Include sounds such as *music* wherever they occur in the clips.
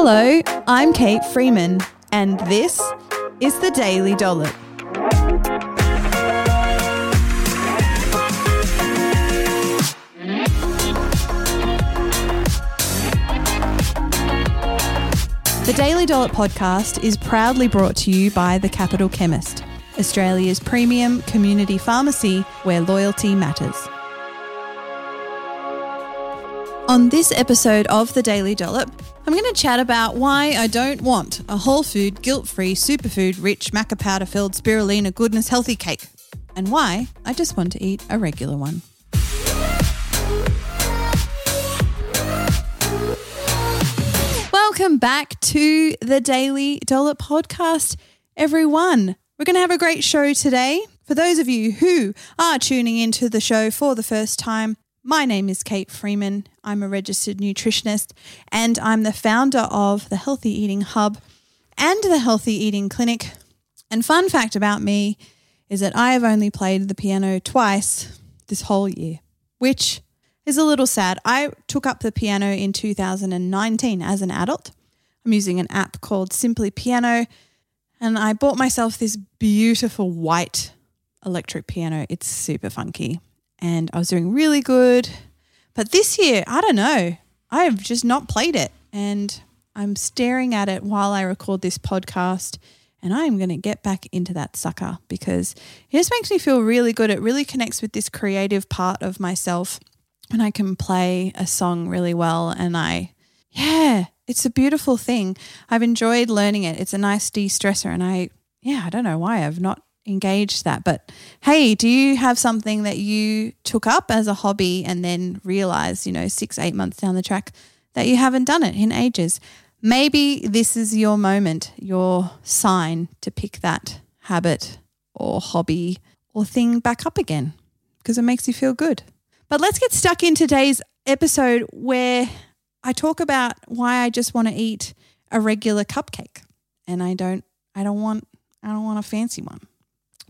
Hello, I'm Kate Freeman, and this is the Daily Dollop. The Daily Dollop podcast is proudly brought to you by The Capital Chemist, Australia's premium community pharmacy where loyalty matters. On this episode of The Daily Dollop, I'm going to chat about why I don't want a whole food, guilt free, superfood rich, maca powder filled spirulina goodness healthy cake, and why I just want to eat a regular one. Welcome back to the Daily Dollop podcast, everyone. We're going to have a great show today. For those of you who are tuning into the show for the first time, my name is Kate Freeman. I'm a registered nutritionist and I'm the founder of the Healthy Eating Hub and the Healthy Eating Clinic. And fun fact about me is that I have only played the piano twice this whole year, which is a little sad. I took up the piano in 2019 as an adult. I'm using an app called Simply Piano, and I bought myself this beautiful white electric piano. It's super funky, and I was doing really good. But this year, I don't know, I have just not played it, and I'm staring at it while I record this podcast. And I am going to get back into that sucker because it just makes me feel really good. It really connects with this creative part of myself and I can play a song really well. And I, yeah, it's a beautiful thing. I've enjoyed learning it. It's a nice de stressor. And I, yeah, I don't know why I've not engaged that. But hey, do you have something that you took up as a hobby and then realized, you know, six, eight months down the track that you haven't done it in ages? Maybe this is your moment, your sign to pick that habit or hobby or thing back up again because it makes you feel good. But let's get stuck in today's episode where I talk about why I just want to eat a regular cupcake and I don't I don't want I don't want a fancy one.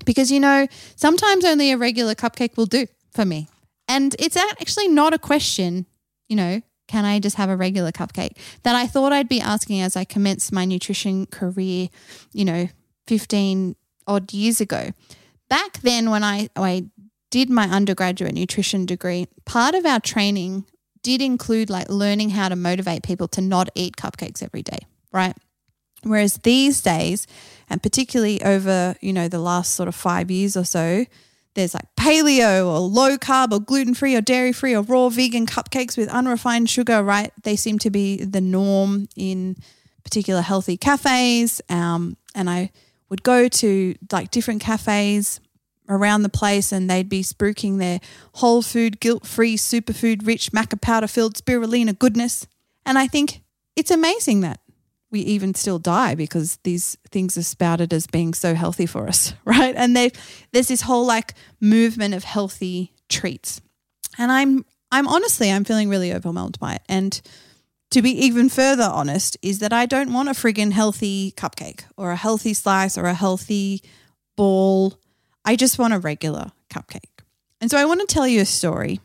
Because you know, sometimes only a regular cupcake will do for me. And it's actually not a question, you know, can I just have a regular cupcake that I thought I'd be asking as I commenced my nutrition career, you know, 15 odd years ago. Back then when I, I did my undergraduate nutrition degree, part of our training did include like learning how to motivate people to not eat cupcakes every day, right? Whereas these days, and particularly over, you know, the last sort of five years or so, there's like paleo or low carb or gluten free or dairy free or raw vegan cupcakes with unrefined sugar, right? They seem to be the norm in particular healthy cafes. Um, and I would go to like different cafes around the place and they'd be spruiking their whole food, guilt free, superfood rich, maca powder filled spirulina goodness. And I think it's amazing that we even still die because these things are spouted as being so healthy for us, *laughs* right? And there's this whole like movement of healthy treats. And I'm I'm honestly I'm feeling really overwhelmed by it. And to be even further honest, is that I don't want a friggin' healthy cupcake or a healthy slice or a healthy ball I just want a regular cupcake. And so I want to tell you a story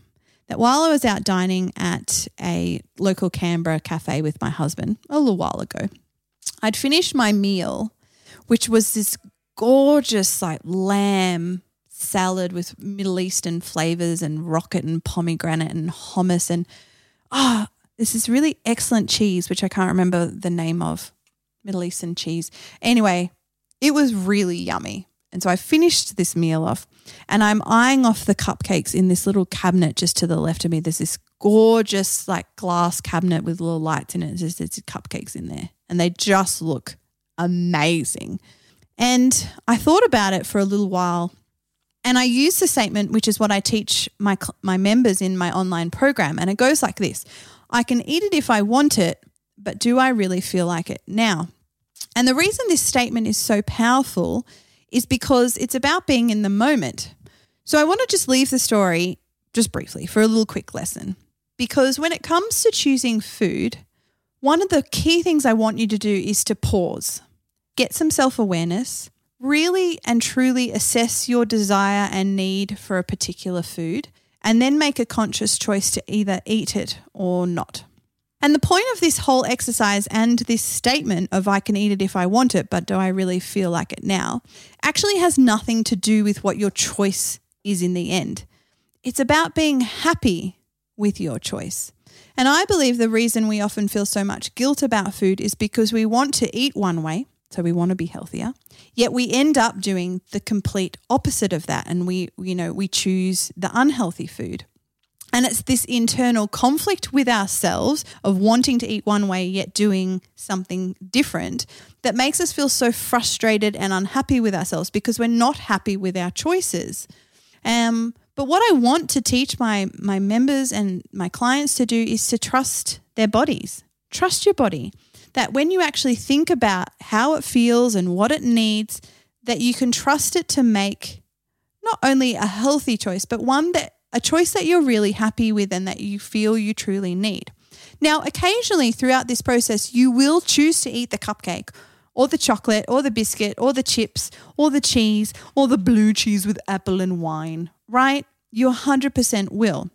that while I was out dining at a local Canberra cafe with my husband a little while ago, I'd finished my meal, which was this gorgeous like lamb salad with Middle Eastern flavors and rocket and pomegranate and hummus and ah, oh, this is really excellent cheese, which I can't remember the name of. Middle Eastern cheese. Anyway, it was really yummy. And so I finished this meal off and I'm eyeing off the cupcakes in this little cabinet just to the left of me. There's this gorgeous, like glass cabinet with little lights in it. There's, there's cupcakes in there and they just look amazing. And I thought about it for a little while and I use the statement, which is what I teach my, my members in my online program. And it goes like this I can eat it if I want it, but do I really feel like it now? And the reason this statement is so powerful is because it's about being in the moment. So I want to just leave the story just briefly for a little quick lesson. Because when it comes to choosing food, one of the key things I want you to do is to pause, get some self awareness, really and truly assess your desire and need for a particular food, and then make a conscious choice to either eat it or not. And the point of this whole exercise and this statement of I can eat it if I want it, but do I really feel like it now, actually has nothing to do with what your choice is in the end. It's about being happy with your choice. And I believe the reason we often feel so much guilt about food is because we want to eat one way, so we want to be healthier, yet we end up doing the complete opposite of that and we you know, we choose the unhealthy food. And it's this internal conflict with ourselves of wanting to eat one way yet doing something different that makes us feel so frustrated and unhappy with ourselves because we're not happy with our choices. Um, but what I want to teach my my members and my clients to do is to trust their bodies. Trust your body. That when you actually think about how it feels and what it needs, that you can trust it to make not only a healthy choice, but one that a choice that you're really happy with and that you feel you truly need. Now, occasionally throughout this process, you will choose to eat the cupcake or the chocolate or the biscuit or the chips or the cheese or the blue cheese with apple and wine, right? You 100% will.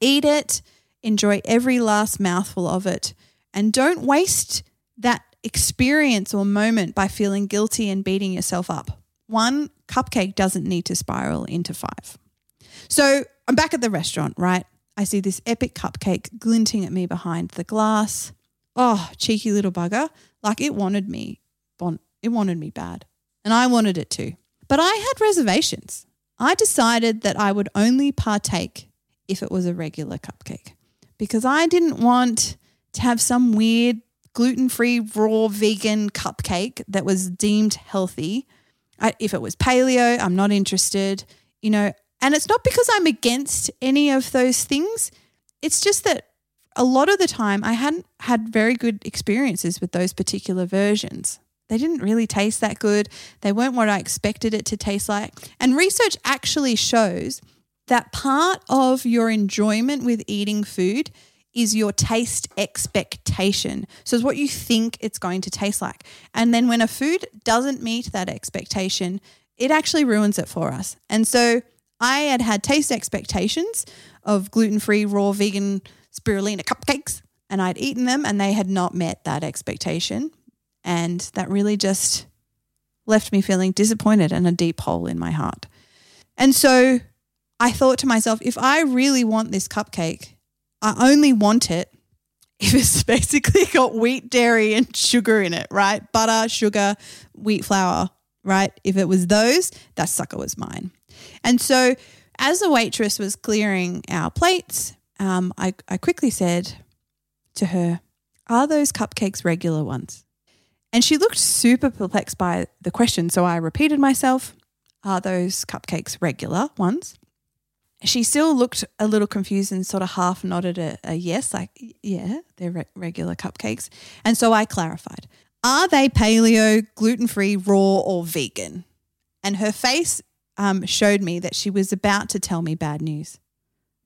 Eat it, enjoy every last mouthful of it, and don't waste that experience or moment by feeling guilty and beating yourself up. One cupcake doesn't need to spiral into five. So I'm back at the restaurant, right? I see this epic cupcake glinting at me behind the glass. Oh, cheeky little bugger. Like it wanted me. It wanted me bad. And I wanted it too. But I had reservations. I decided that I would only partake if it was a regular cupcake because I didn't want to have some weird gluten free, raw, vegan cupcake that was deemed healthy. I, if it was paleo, I'm not interested. You know, and it's not because I'm against any of those things. It's just that a lot of the time I hadn't had very good experiences with those particular versions. They didn't really taste that good. They weren't what I expected it to taste like. And research actually shows that part of your enjoyment with eating food is your taste expectation. So it's what you think it's going to taste like. And then when a food doesn't meet that expectation, it actually ruins it for us. And so I had had taste expectations of gluten free, raw, vegan spirulina cupcakes, and I'd eaten them and they had not met that expectation. And that really just left me feeling disappointed and a deep hole in my heart. And so I thought to myself, if I really want this cupcake, I only want it *laughs* if it's basically got wheat, dairy, and sugar in it, right? Butter, sugar, wheat flour, right? If it was those, that sucker was mine. And so, as the waitress was clearing our plates, um, I, I quickly said to her, Are those cupcakes regular ones? And she looked super perplexed by the question. So I repeated myself, Are those cupcakes regular ones? She still looked a little confused and sort of half nodded a, a yes, like, Yeah, they're re- regular cupcakes. And so I clarified, Are they paleo, gluten free, raw, or vegan? And her face um, showed me that she was about to tell me bad news.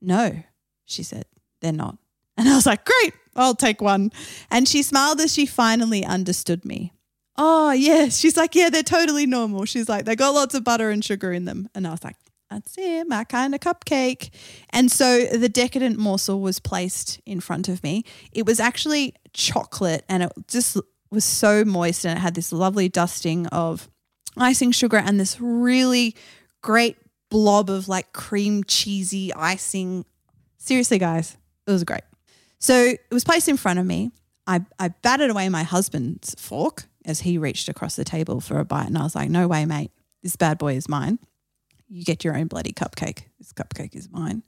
No, she said, they're not. *laughs* And I was like, great, I'll take one. And she smiled as she finally understood me. Oh, yes. She's like, yeah, they're totally normal. She's like, they got lots of butter and sugar in them. And I was like, that's it, my kind of cupcake. And so the decadent morsel was placed in front of me. It was actually chocolate and it just was so moist and it had this lovely dusting of icing sugar and this really great blob of like cream cheesy icing. Seriously, guys, it was great. So it was placed in front of me. I, I batted away my husband's fork as he reached across the table for a bite. And I was like, no way, mate. This bad boy is mine. You get your own bloody cupcake. This cupcake is mine.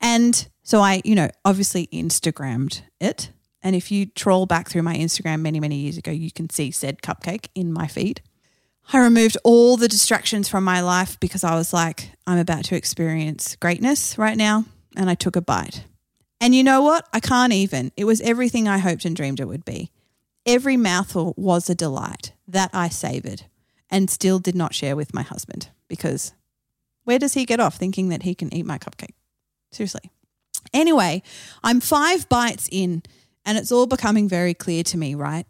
And so I, you know, obviously Instagrammed it. And if you troll back through my Instagram many, many years ago, you can see said cupcake in my feed. I removed all the distractions from my life because I was like, I'm about to experience greatness right now. And I took a bite. And you know what? I can't even. It was everything I hoped and dreamed it would be. Every mouthful was a delight that I savored and still did not share with my husband because where does he get off thinking that he can eat my cupcake? Seriously. Anyway, I'm five bites in and it's all becoming very clear to me, right?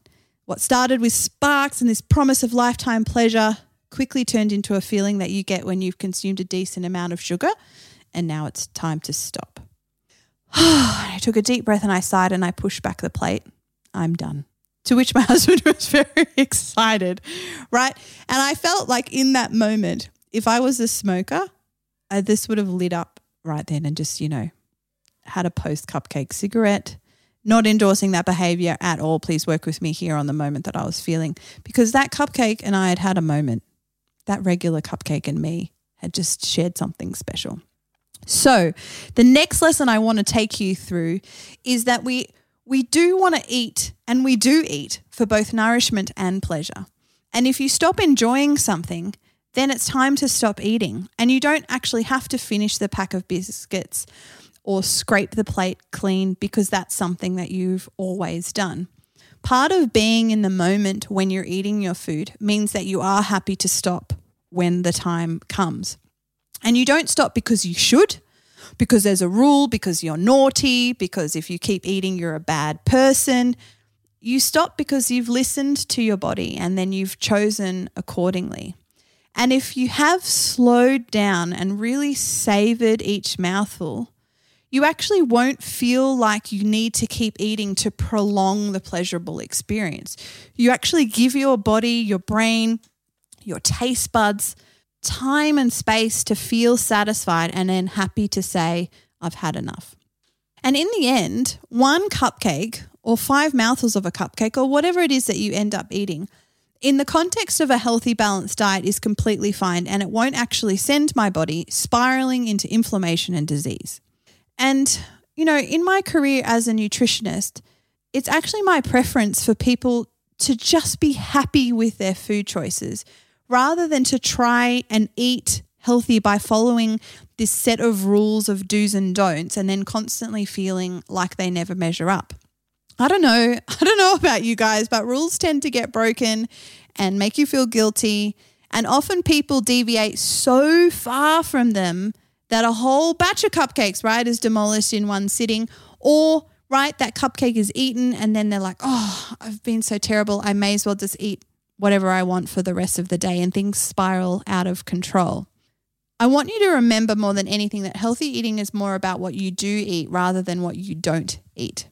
What started with sparks and this promise of lifetime pleasure quickly turned into a feeling that you get when you've consumed a decent amount of sugar, and now it's time to stop. *sighs* I took a deep breath and I sighed and I pushed back the plate. I'm done. To which my *laughs* husband was very excited, right? And I felt like in that moment, if I was a smoker, uh, this would have lit up right then and just, you know, had a post cupcake cigarette. Not endorsing that behavior at all. Please work with me here on the moment that I was feeling because that cupcake and I had had a moment. That regular cupcake and me had just shared something special. So, the next lesson I want to take you through is that we we do want to eat and we do eat for both nourishment and pleasure. And if you stop enjoying something, then it's time to stop eating. And you don't actually have to finish the pack of biscuits or scrape the plate clean because that's something that you've always done. Part of being in the moment when you're eating your food means that you are happy to stop when the time comes. And you don't stop because you should, because there's a rule, because you're naughty, because if you keep eating, you're a bad person. You stop because you've listened to your body and then you've chosen accordingly. And if you have slowed down and really savored each mouthful, you actually won't feel like you need to keep eating to prolong the pleasurable experience. You actually give your body, your brain, your taste buds time and space to feel satisfied and then happy to say, I've had enough. And in the end, one cupcake or five mouthfuls of a cupcake or whatever it is that you end up eating, in the context of a healthy, balanced diet, is completely fine and it won't actually send my body spiraling into inflammation and disease. And, you know, in my career as a nutritionist, it's actually my preference for people to just be happy with their food choices rather than to try and eat healthy by following this set of rules of do's and don'ts and then constantly feeling like they never measure up. I don't know. *laughs* I don't know about you guys, but rules tend to get broken and make you feel guilty. And often people deviate so far from them that a whole batch of cupcakes, right, is demolished in one sitting, or right, that cupcake is eaten and then they're like, oh, I've been so terrible. I may as well just eat whatever I want for the rest of the day and things spiral out of control. I want you to remember more than anything that healthy eating is more about what you do eat rather than what you don't eat.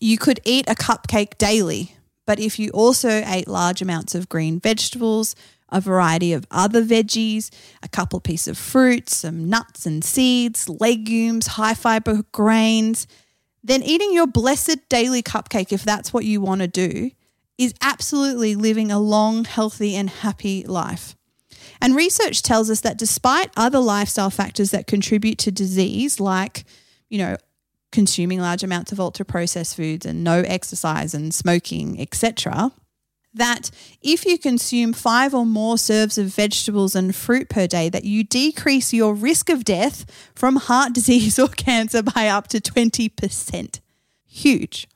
You could eat a cupcake daily, but if you also ate large amounts of green vegetables, a variety of other veggies, a couple pieces of fruit, some nuts and seeds, legumes, high fiber grains, then eating your blessed daily cupcake, if that's what you want to do, is absolutely living a long, healthy, and happy life. And research tells us that despite other lifestyle factors that contribute to disease, like, you know, consuming large amounts of ultra processed foods and no exercise and smoking, etc., that if you consume five or more serves of vegetables and fruit per day, that you decrease your risk of death from heart *laughs* disease or cancer by up to 20%. Huge.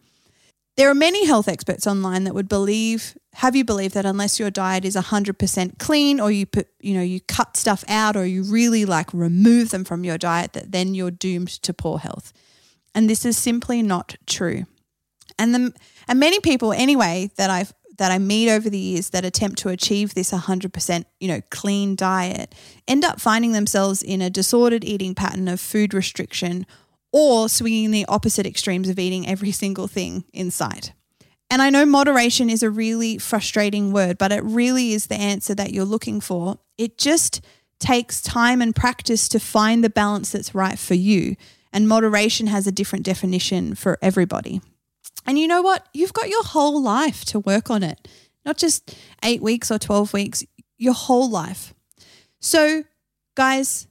There are many health experts online that would believe have you believe that unless your diet is 100% clean or you put you know you cut stuff out or you really like remove them from your diet that then you're doomed to poor health. And this is simply not true. And the and many people anyway that I've that I meet over the years that attempt to achieve this 100%, you know, clean diet end up finding themselves in a disordered eating pattern of food restriction or swinging the opposite extremes of eating every *laughs* single thing in sight. And I know moderation is a really frustrating word, but it really is the answer that you're looking for. It just takes time and practice to find the balance that's right for you. And moderation has a different definition for everybody. And you know what? You've got your whole life to work on it, not just eight weeks or 12 weeks, your whole life. So, guys,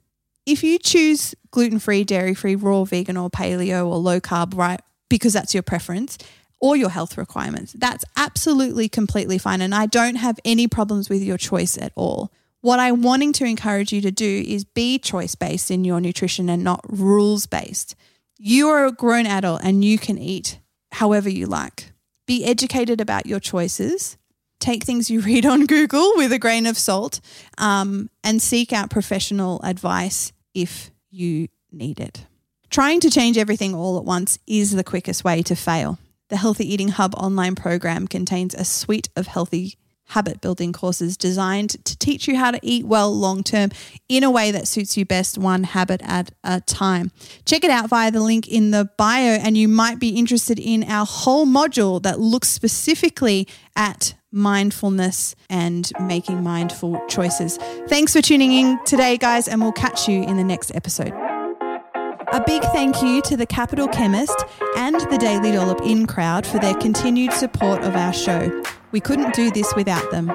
if you choose gluten free, dairy free, raw, vegan, or paleo or low carb, right, because that's your preference or your health requirements, that's absolutely completely fine. And I don't have any problems with your choice at all. What I'm wanting to encourage you to do is be choice based in your nutrition and not rules based. You are a grown adult and you can eat however you like. Be educated about your choices take things you read on Google with a grain of salt um, and seek out professional advice if you need it. Trying to change everything all at once is the quickest way to fail. The Healthy Eating Hub online program contains a suite of healthy habit building courses designed to teach you how to eat well long term in a way that suits you best, one habit at a time. Check it out via the link in the bio, and you might be interested in our whole module that looks specifically at mindfulness and making mindful choices. Thanks for tuning in today, guys, and we'll catch you in the next episode. A big thank you to the Capital Chemist and the Daily Dollop In crowd for their continued support of our show. We couldn't do this without them.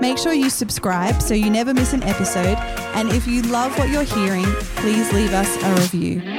Make sure you subscribe so you never miss an episode. And if you love what you're hearing, please leave us a review.